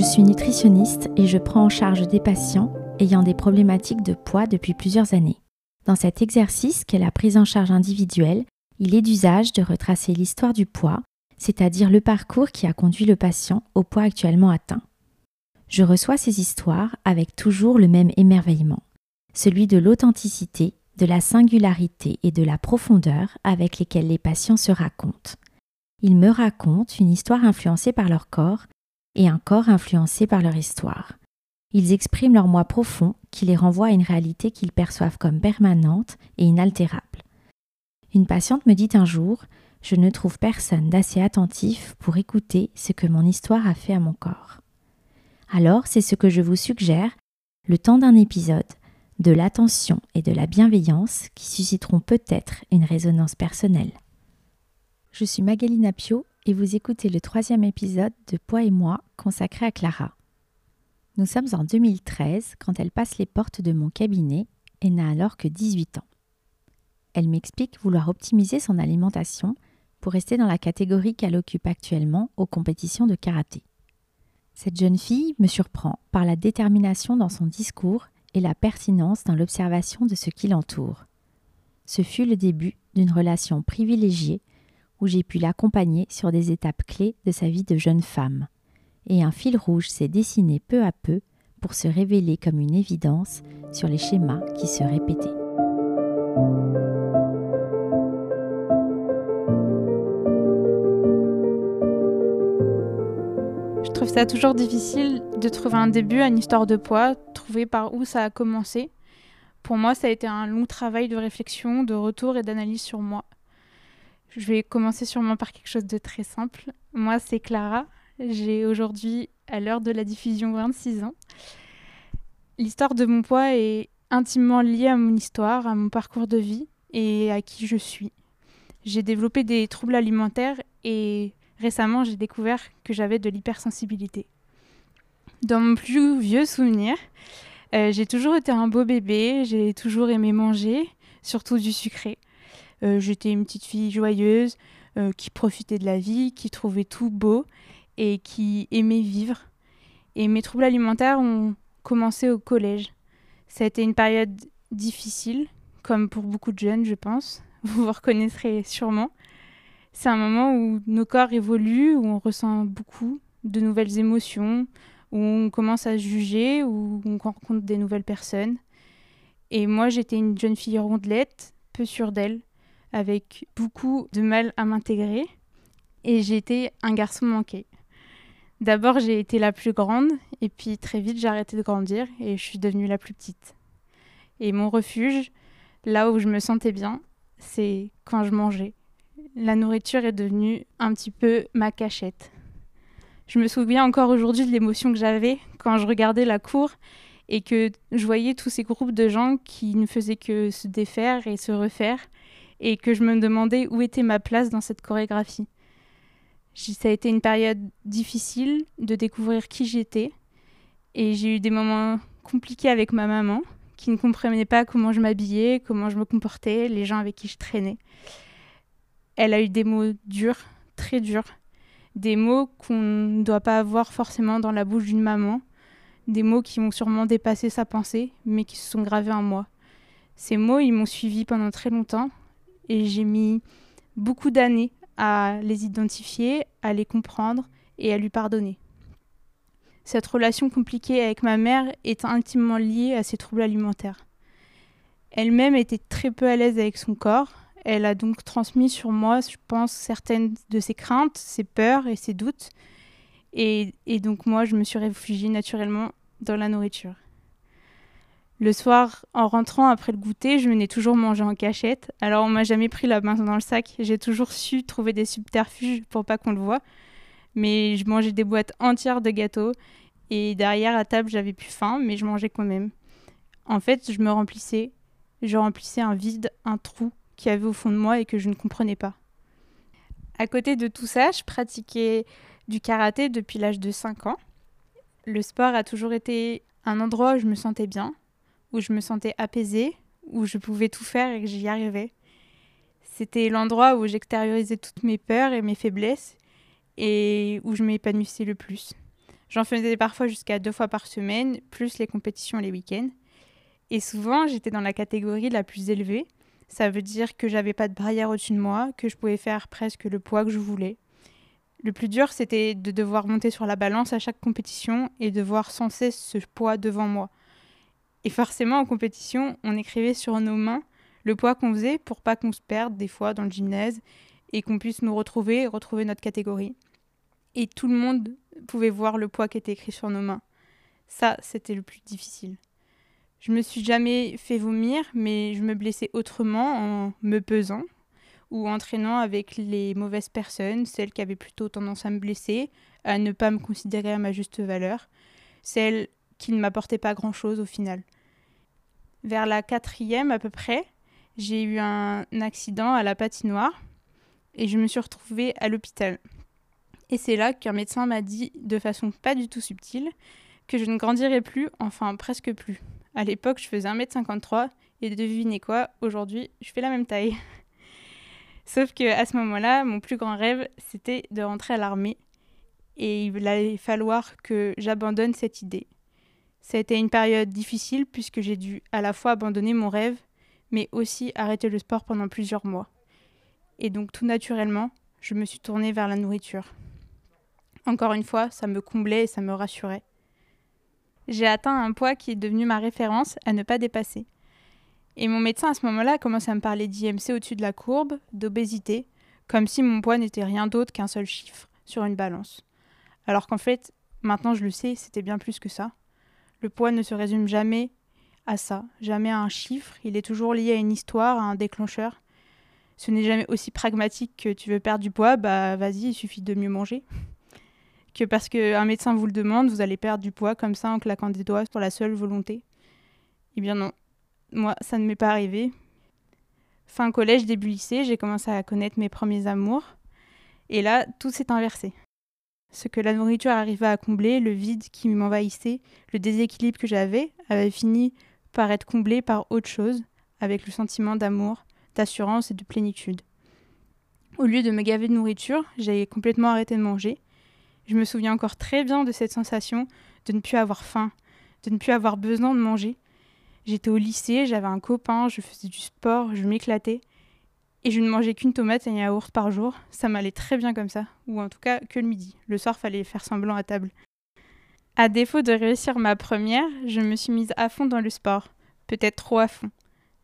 Je suis nutritionniste et je prends en charge des patients ayant des problématiques de poids depuis plusieurs années. Dans cet exercice qu'est la prise en charge individuelle, il est d'usage de retracer l'histoire du poids, c'est-à-dire le parcours qui a conduit le patient au poids actuellement atteint. Je reçois ces histoires avec toujours le même émerveillement, celui de l'authenticité, de la singularité et de la profondeur avec lesquelles les patients se racontent. Ils me racontent une histoire influencée par leur corps et un corps influencé par leur histoire. Ils expriment leur moi profond qui les renvoie à une réalité qu'ils perçoivent comme permanente et inaltérable. Une patiente me dit un jour Je ne trouve personne d'assez attentif pour écouter ce que mon histoire a fait à mon corps. Alors, c'est ce que je vous suggère, le temps d'un épisode, de l'attention et de la bienveillance qui susciteront peut-être une résonance personnelle. Je suis Magali Napio et vous écoutez le troisième épisode de Poids et moi consacré à Clara. Nous sommes en 2013 quand elle passe les portes de mon cabinet et n'a alors que 18 ans. Elle m'explique vouloir optimiser son alimentation pour rester dans la catégorie qu'elle occupe actuellement aux compétitions de karaté. Cette jeune fille me surprend par la détermination dans son discours et la pertinence dans l'observation de ce qui l'entoure. Ce fut le début d'une relation privilégiée où j'ai pu l'accompagner sur des étapes clés de sa vie de jeune femme et un fil rouge s'est dessiné peu à peu pour se révéler comme une évidence sur les schémas qui se répétaient. Je trouve ça toujours difficile de trouver un début à une histoire de poids, trouver par où ça a commencé. Pour moi, ça a été un long travail de réflexion, de retour et d'analyse sur moi. Je vais commencer sûrement par quelque chose de très simple. Moi, c'est Clara, j'ai aujourd'hui, à l'heure de la diffusion, 26 ans. L'histoire de mon poids est intimement liée à mon histoire, à mon parcours de vie et à qui je suis. J'ai développé des troubles alimentaires et récemment j'ai découvert que j'avais de l'hypersensibilité. Dans mon plus vieux souvenir, euh, j'ai toujours été un beau bébé, j'ai toujours aimé manger, surtout du sucré. Euh, j'étais une petite fille joyeuse, euh, qui profitait de la vie, qui trouvait tout beau et qui aimait vivre. Et mes troubles alimentaires ont commencé au collège. Ça a été une période difficile, comme pour beaucoup de jeunes, je pense. Vous vous reconnaîtrez sûrement. C'est un moment où nos corps évoluent, où on ressent beaucoup de nouvelles émotions, où on commence à juger, où on rencontre des nouvelles personnes. Et moi, j'étais une jeune fille rondelette, peu sûre d'elle, avec beaucoup de mal à m'intégrer. Et j'étais un garçon manqué. D'abord, j'ai été la plus grande, et puis très vite, j'ai arrêté de grandir et je suis devenue la plus petite. Et mon refuge, là où je me sentais bien, c'est quand je mangeais. La nourriture est devenue un petit peu ma cachette. Je me souviens encore aujourd'hui de l'émotion que j'avais quand je regardais la cour et que je voyais tous ces groupes de gens qui ne faisaient que se défaire et se refaire et que je me demandais où était ma place dans cette chorégraphie. Ça a été une période difficile de découvrir qui j'étais. Et j'ai eu des moments compliqués avec ma maman, qui ne comprenait pas comment je m'habillais, comment je me comportais, les gens avec qui je traînais. Elle a eu des mots durs, très durs. Des mots qu'on ne doit pas avoir forcément dans la bouche d'une maman. Des mots qui ont sûrement dépassé sa pensée, mais qui se sont gravés en moi. Ces mots, ils m'ont suivi pendant très longtemps. Et j'ai mis beaucoup d'années à les identifier, à les comprendre et à lui pardonner. Cette relation compliquée avec ma mère est intimement liée à ses troubles alimentaires. Elle-même était très peu à l'aise avec son corps. Elle a donc transmis sur moi, je pense, certaines de ses craintes, ses peurs et ses doutes. Et, et donc moi, je me suis réfugiée naturellement dans la nourriture. Le soir, en rentrant après le goûter, je venais toujours manger en cachette. Alors on m'a jamais pris la main dans le sac. J'ai toujours su trouver des subterfuges pour pas qu'on le voie. Mais je mangeais des boîtes entières de gâteaux et derrière à table j'avais plus faim, mais je mangeais quand même. En fait, je me remplissais. Je remplissais un vide, un trou qui avait au fond de moi et que je ne comprenais pas. À côté de tout ça, je pratiquais du karaté depuis l'âge de 5 ans. Le sport a toujours été un endroit où je me sentais bien, où je me sentais apaisée, où je pouvais tout faire et que j'y arrivais. C'était l'endroit où j'extériorisais toutes mes peurs et mes faiblesses et où je m'épanouissais le plus. J'en faisais parfois jusqu'à deux fois par semaine, plus les compétitions les week-ends. Et souvent, j'étais dans la catégorie la plus élevée. Ça veut dire que j'avais pas de barrière au-dessus de moi, que je pouvais faire presque le poids que je voulais. Le plus dur, c'était de devoir monter sur la balance à chaque compétition et de voir sans cesse ce poids devant moi. Et forcément, en compétition, on écrivait sur nos mains le poids qu'on faisait pour pas qu'on se perde des fois dans le gymnase et qu'on puisse nous retrouver et retrouver notre catégorie. Et tout le monde pouvait voir le poids qui était écrit sur nos mains. Ça, c'était le plus difficile. Je me suis jamais fait vomir, mais je me blessais autrement en me pesant ou en traînant avec les mauvaises personnes, celles qui avaient plutôt tendance à me blesser, à ne pas me considérer à ma juste valeur, celles qui ne m'apportaient pas grand-chose au final. Vers la quatrième à peu près, j'ai eu un accident à la patinoire et je me suis retrouvée à l'hôpital. Et c'est là qu'un médecin m'a dit, de façon pas du tout subtile, que je ne grandirais plus, enfin presque plus. À l'époque, je faisais 1m53 et devinez quoi, aujourd'hui, je fais la même taille. Sauf que à ce moment-là, mon plus grand rêve, c'était de rentrer à l'armée et il allait falloir que j'abandonne cette idée. Ça a été une période difficile puisque j'ai dû à la fois abandonner mon rêve, mais aussi arrêter le sport pendant plusieurs mois. Et donc tout naturellement, je me suis tournée vers la nourriture. Encore une fois, ça me comblait et ça me rassurait. J'ai atteint un poids qui est devenu ma référence à ne pas dépasser. Et mon médecin à ce moment-là a commencé à me parler d'IMC au-dessus de la courbe, d'obésité, comme si mon poids n'était rien d'autre qu'un seul chiffre sur une balance. Alors qu'en fait, maintenant je le sais, c'était bien plus que ça. Le poids ne se résume jamais à ça, jamais à un chiffre, il est toujours lié à une histoire, à un déclencheur. Ce n'est jamais aussi pragmatique que tu veux perdre du poids, bah vas-y, il suffit de mieux manger. Que parce qu'un médecin vous le demande, vous allez perdre du poids comme ça en claquant des doigts sur la seule volonté. Eh bien non, moi ça ne m'est pas arrivé. Fin collège, début lycée, j'ai commencé à connaître mes premiers amours. Et là, tout s'est inversé. Ce que la nourriture arrivait à combler, le vide qui m'envahissait, le déséquilibre que j'avais, avait fini par être comblé par autre chose, avec le sentiment d'amour, d'assurance et de plénitude. Au lieu de me gaver de nourriture, j'ai complètement arrêté de manger. Je me souviens encore très bien de cette sensation de ne plus avoir faim, de ne plus avoir besoin de manger. J'étais au lycée, j'avais un copain, je faisais du sport, je m'éclatais. Et je ne mangeais qu'une tomate et un yaourt par jour. Ça m'allait très bien comme ça. Ou en tout cas que le midi. Le soir, fallait faire semblant à table. À défaut de réussir ma première, je me suis mise à fond dans le sport. Peut-être trop à fond.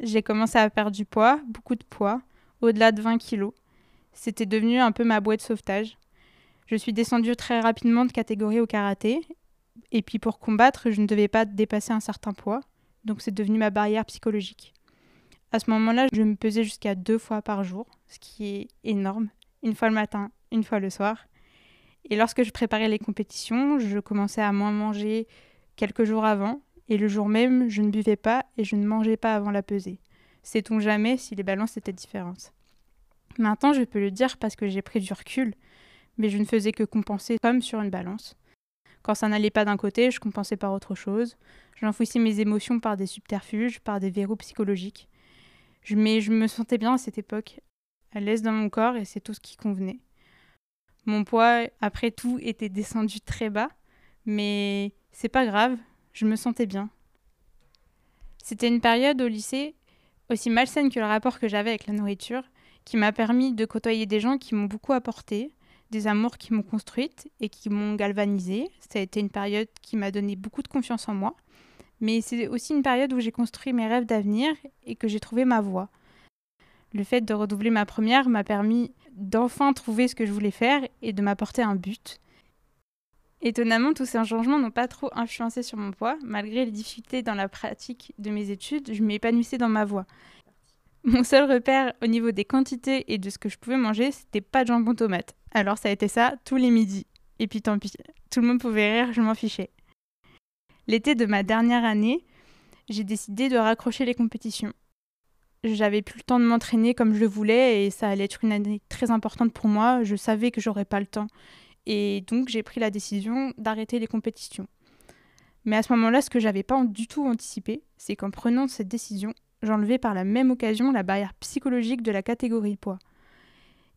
J'ai commencé à perdre du poids, beaucoup de poids, au-delà de 20 kilos. C'était devenu un peu ma boîte de sauvetage. Je suis descendue très rapidement de catégorie au karaté. Et puis pour combattre, je ne devais pas dépasser un certain poids. Donc c'est devenu ma barrière psychologique. À ce moment-là, je me pesais jusqu'à deux fois par jour, ce qui est énorme. Une fois le matin, une fois le soir. Et lorsque je préparais les compétitions, je commençais à moins manger quelques jours avant. Et le jour même, je ne buvais pas et je ne mangeais pas avant la pesée. Sait-on jamais si les balances étaient différentes? Maintenant, je peux le dire parce que j'ai pris du recul, mais je ne faisais que compenser comme sur une balance. Quand ça n'allait pas d'un côté, je compensais par autre chose. J'enfouissais mes émotions par des subterfuges, par des verrous psychologiques. Mais je me sentais bien à cette époque, à l'aise dans mon corps et c'est tout ce qui convenait. Mon poids, après tout, était descendu très bas, mais c'est pas grave, je me sentais bien. C'était une période au lycée, aussi malsaine que le rapport que j'avais avec la nourriture, qui m'a permis de côtoyer des gens qui m'ont beaucoup apporté, des amours qui m'ont construite et qui m'ont galvanisée. Ça a été une période qui m'a donné beaucoup de confiance en moi mais c'est aussi une période où j'ai construit mes rêves d'avenir et que j'ai trouvé ma voie. Le fait de redoubler ma première m'a permis d'enfin trouver ce que je voulais faire et de m'apporter un but. Étonnamment, tous ces changements n'ont pas trop influencé sur mon poids. Malgré les difficultés dans la pratique de mes études, je m'épanouissais dans ma voie. Mon seul repère au niveau des quantités et de ce que je pouvais manger, c'était pas de jambon tomate. Alors ça a été ça tous les midis. Et puis tant pis, tout le monde pouvait rire, je m'en fichais. L'été de ma dernière année, j'ai décidé de raccrocher les compétitions. J'avais plus le temps de m'entraîner comme je voulais et ça allait être une année très importante pour moi. Je savais que j'aurais pas le temps. Et donc j'ai pris la décision d'arrêter les compétitions. Mais à ce moment-là, ce que j'avais pas du tout anticipé, c'est qu'en prenant cette décision, j'enlevais par la même occasion la barrière psychologique de la catégorie poids.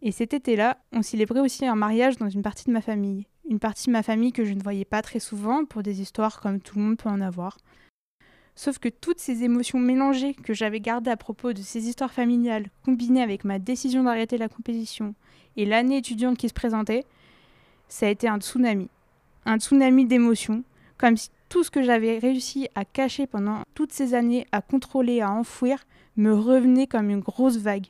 Et cet été-là, on célébrait aussi un mariage dans une partie de ma famille, une partie de ma famille que je ne voyais pas très souvent pour des histoires comme tout le monde peut en avoir. Sauf que toutes ces émotions mélangées que j'avais gardées à propos de ces histoires familiales, combinées avec ma décision d'arrêter la compétition et l'année étudiante qui se présentait, ça a été un tsunami. Un tsunami d'émotions, comme si tout ce que j'avais réussi à cacher pendant toutes ces années, à contrôler, à enfouir, me revenait comme une grosse vague.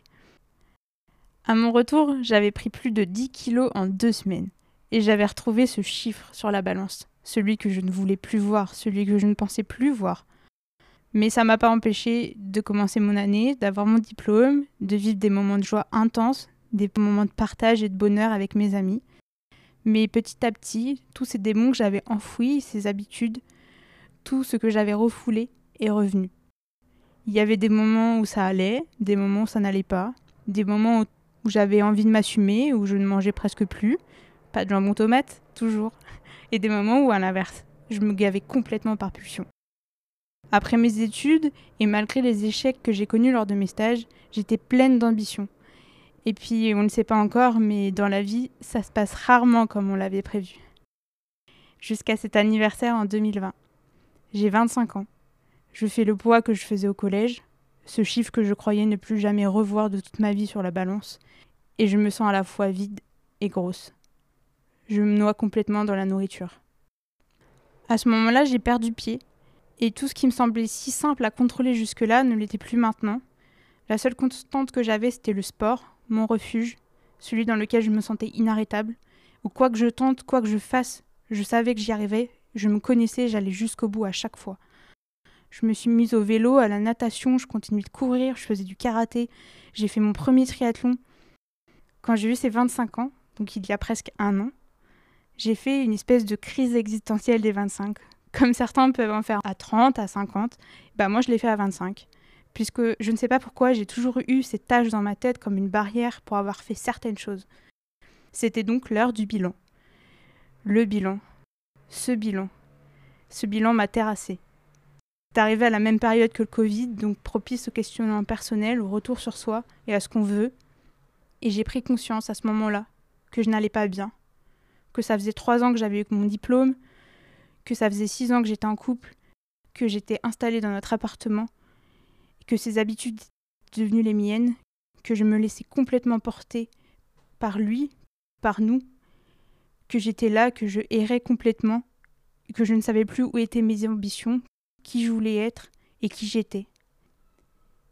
À mon retour, j'avais pris plus de 10 kilos en deux semaines, et j'avais retrouvé ce chiffre sur la balance, celui que je ne voulais plus voir, celui que je ne pensais plus voir. Mais ça m'a pas empêché de commencer mon année, d'avoir mon diplôme, de vivre des moments de joie intenses, des moments de partage et de bonheur avec mes amis. Mais petit à petit, tous ces démons que j'avais enfouis, ces habitudes, tout ce que j'avais refoulé est revenu. Il y avait des moments où ça allait, des moments où ça n'allait pas, des moments où j'avais envie de m'assumer, où je ne mangeais presque plus, pas de jambon tomate, toujours, et des moments où à l'inverse, je me gavais complètement par pulsion. Après mes études, et malgré les échecs que j'ai connus lors de mes stages, j'étais pleine d'ambition. Et puis, on ne sait pas encore, mais dans la vie, ça se passe rarement comme on l'avait prévu. Jusqu'à cet anniversaire en 2020. J'ai 25 ans. Je fais le poids que je faisais au collège, ce chiffre que je croyais ne plus jamais revoir de toute ma vie sur la balance, et je me sens à la fois vide et grosse. Je me noie complètement dans la nourriture. À ce moment-là, j'ai perdu pied et tout ce qui me semblait si simple à contrôler jusque-là ne l'était plus maintenant. La seule constante que j'avais, c'était le sport, mon refuge, celui dans lequel je me sentais inarrêtable, où quoi que je tente, quoi que je fasse, je savais que j'y arrivais, je me connaissais, j'allais jusqu'au bout à chaque fois. Je me suis mise au vélo, à la natation, je continuais de courir, je faisais du karaté, j'ai fait mon premier triathlon. Quand j'ai eu ces 25 ans, donc il y a presque un an, j'ai fait une espèce de crise existentielle des 25 comme certains peuvent en faire à 30, à 50, bah moi je l'ai fait à 25. Puisque je ne sais pas pourquoi j'ai toujours eu ces tâches dans ma tête comme une barrière pour avoir fait certaines choses. C'était donc l'heure du bilan. Le bilan. Ce bilan. Ce bilan m'a terrassé. C'est arrivé à la même période que le Covid, donc propice au questionnement personnel, au retour sur soi et à ce qu'on veut. Et j'ai pris conscience à ce moment-là que je n'allais pas bien, que ça faisait trois ans que j'avais eu mon diplôme, que ça faisait six ans que j'étais en couple, que j'étais installée dans notre appartement, que ces habitudes étaient devenues les miennes, que je me laissais complètement porter par lui, par nous, que j'étais là, que je errais complètement, que je ne savais plus où étaient mes ambitions, qui je voulais être et qui j'étais.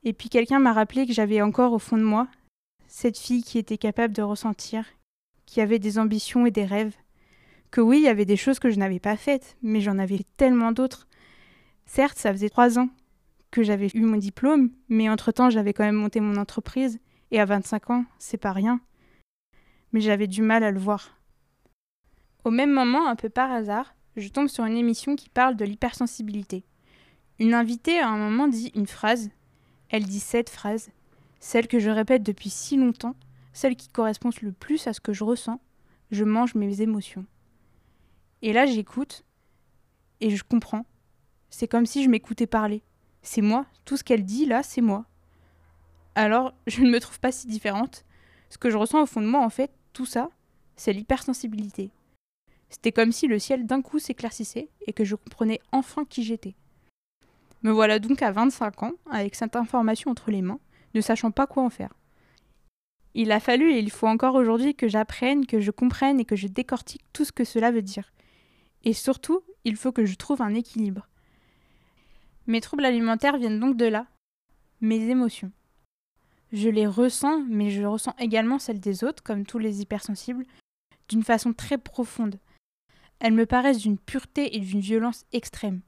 Et puis quelqu'un m'a rappelé que j'avais encore au fond de moi cette fille qui était capable de ressentir, qui avait des ambitions et des rêves, que oui, il y avait des choses que je n'avais pas faites, mais j'en avais tellement d'autres. Certes, ça faisait trois ans que j'avais eu mon diplôme, mais entre-temps, j'avais quand même monté mon entreprise, et à 25 ans, c'est pas rien. Mais j'avais du mal à le voir. Au même moment, un peu par hasard, je tombe sur une émission qui parle de l'hypersensibilité. Une invitée à un moment dit une phrase. Elle dit cette phrase, celle que je répète depuis si longtemps, celle qui correspond le plus à ce que je ressens. Je mange mes émotions. Et là, j'écoute et je comprends. C'est comme si je m'écoutais parler. C'est moi. Tout ce qu'elle dit là, c'est moi. Alors, je ne me trouve pas si différente. Ce que je ressens au fond de moi, en fait, tout ça, c'est l'hypersensibilité. C'était comme si le ciel d'un coup s'éclaircissait et que je comprenais enfin qui j'étais. Me voilà donc à 25 ans, avec cette information entre les mains, ne sachant pas quoi en faire. Il a fallu et il faut encore aujourd'hui que j'apprenne, que je comprenne et que je décortique tout ce que cela veut dire. Et surtout, il faut que je trouve un équilibre. Mes troubles alimentaires viennent donc de là, mes émotions. Je les ressens, mais je ressens également celles des autres, comme tous les hypersensibles, d'une façon très profonde. Elles me paraissent d'une pureté et d'une violence extrême.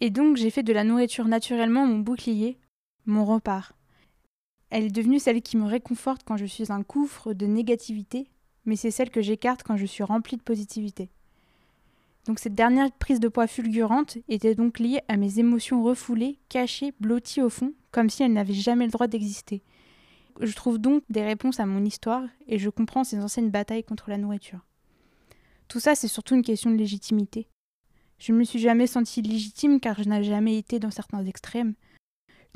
Et donc j'ai fait de la nourriture naturellement mon bouclier, mon rempart. Elle est devenue celle qui me réconforte quand je suis un gouffre de négativité, mais c'est celle que j'écarte quand je suis remplie de positivité. Donc cette dernière prise de poids fulgurante était donc liée à mes émotions refoulées, cachées, blotties au fond, comme si elles n'avaient jamais le droit d'exister. Je trouve donc des réponses à mon histoire et je comprends ces anciennes batailles contre la nourriture. Tout ça, c'est surtout une question de légitimité. Je ne me suis jamais sentie légitime car je n'ai jamais été dans certains extrêmes.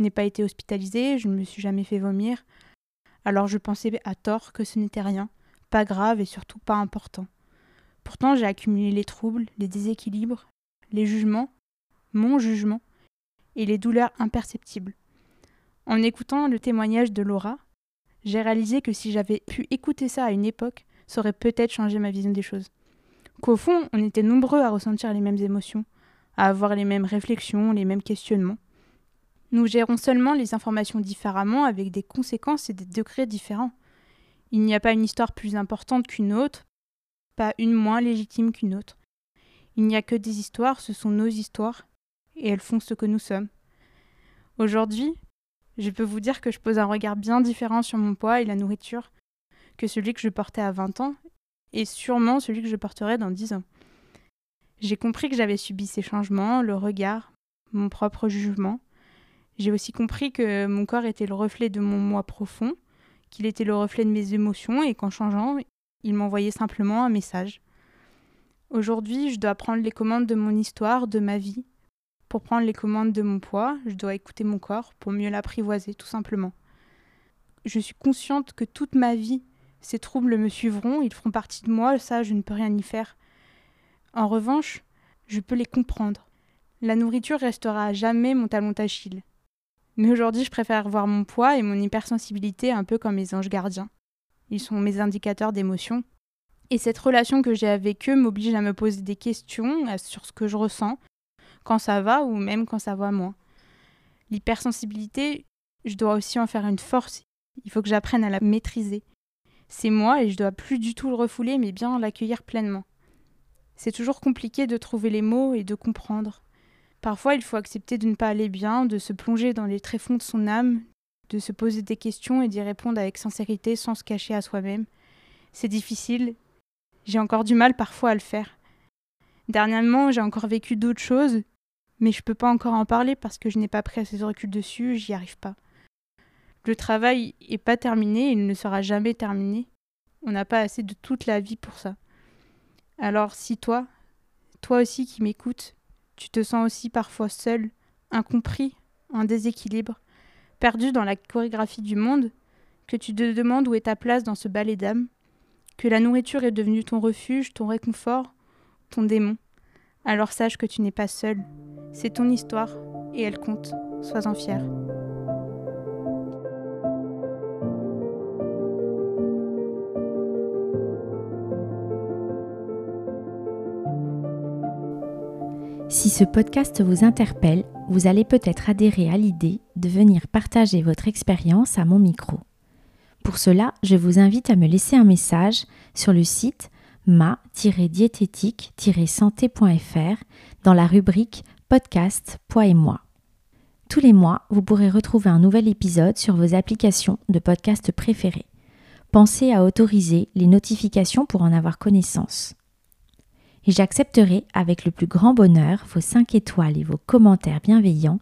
N'ai pas été hospitalisée, je ne me suis jamais fait vomir. Alors je pensais à tort que ce n'était rien, pas grave et surtout pas important. Pourtant, j'ai accumulé les troubles, les déséquilibres, les jugements, mon jugement, et les douleurs imperceptibles. En écoutant le témoignage de Laura, j'ai réalisé que si j'avais pu écouter ça à une époque, ça aurait peut-être changé ma vision des choses. Qu'au fond, on était nombreux à ressentir les mêmes émotions, à avoir les mêmes réflexions, les mêmes questionnements. Nous gérons seulement les informations différemment avec des conséquences et des degrés différents. Il n'y a pas une histoire plus importante qu'une autre, pas une moins légitime qu'une autre. Il n'y a que des histoires, ce sont nos histoires, et elles font ce que nous sommes. Aujourd'hui, je peux vous dire que je pose un regard bien différent sur mon poids et la nourriture que celui que je portais à 20 ans, et sûrement celui que je porterai dans 10 ans. J'ai compris que j'avais subi ces changements, le regard, mon propre jugement. J'ai aussi compris que mon corps était le reflet de mon moi profond, qu'il était le reflet de mes émotions et qu'en changeant, il m'envoyait simplement un message. Aujourd'hui, je dois prendre les commandes de mon histoire, de ma vie. Pour prendre les commandes de mon poids, je dois écouter mon corps pour mieux l'apprivoiser, tout simplement. Je suis consciente que toute ma vie, ces troubles me suivront, ils feront partie de moi, ça, je ne peux rien y faire. En revanche, je peux les comprendre. La nourriture restera à jamais mon talon d'Achille. Mais aujourd'hui, je préfère voir mon poids et mon hypersensibilité un peu comme mes anges gardiens. Ils sont mes indicateurs d'émotion. Et cette relation que j'ai avec eux m'oblige à me poser des questions sur ce que je ressens, quand ça va ou même quand ça va moins. L'hypersensibilité, je dois aussi en faire une force. Il faut que j'apprenne à la maîtriser. C'est moi et je dois plus du tout le refouler, mais bien l'accueillir pleinement. C'est toujours compliqué de trouver les mots et de comprendre. Parfois, il faut accepter de ne pas aller bien, de se plonger dans les tréfonds de son âme, de se poser des questions et d'y répondre avec sincérité sans se cacher à soi-même. C'est difficile. J'ai encore du mal parfois à le faire. Dernièrement, j'ai encore vécu d'autres choses, mais je peux pas encore en parler parce que je n'ai pas pris assez de recul dessus, j'y arrive pas. Le travail est pas terminé, il ne sera jamais terminé. On n'a pas assez de toute la vie pour ça. Alors si toi, toi aussi qui m'écoutes, tu te sens aussi parfois seul, incompris, en déséquilibre, perdu dans la chorégraphie du monde, que tu te demandes où est ta place dans ce ballet d'âme, que la nourriture est devenue ton refuge, ton réconfort, ton démon. Alors sache que tu n'es pas seul. C'est ton histoire et elle compte. Sois-en fier. Si ce podcast vous interpelle, vous allez peut-être adhérer à l'idée de venir partager votre expérience à mon micro. Pour cela, je vous invite à me laisser un message sur le site ma-diététique-santé.fr dans la rubrique podcast Poids et moi. Tous les mois, vous pourrez retrouver un nouvel épisode sur vos applications de podcast préférées. Pensez à autoriser les notifications pour en avoir connaissance et j'accepterai avec le plus grand bonheur vos 5 étoiles et vos commentaires bienveillants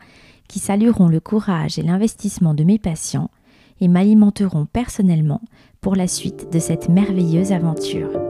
qui salueront le courage et l'investissement de mes patients et m'alimenteront personnellement pour la suite de cette merveilleuse aventure.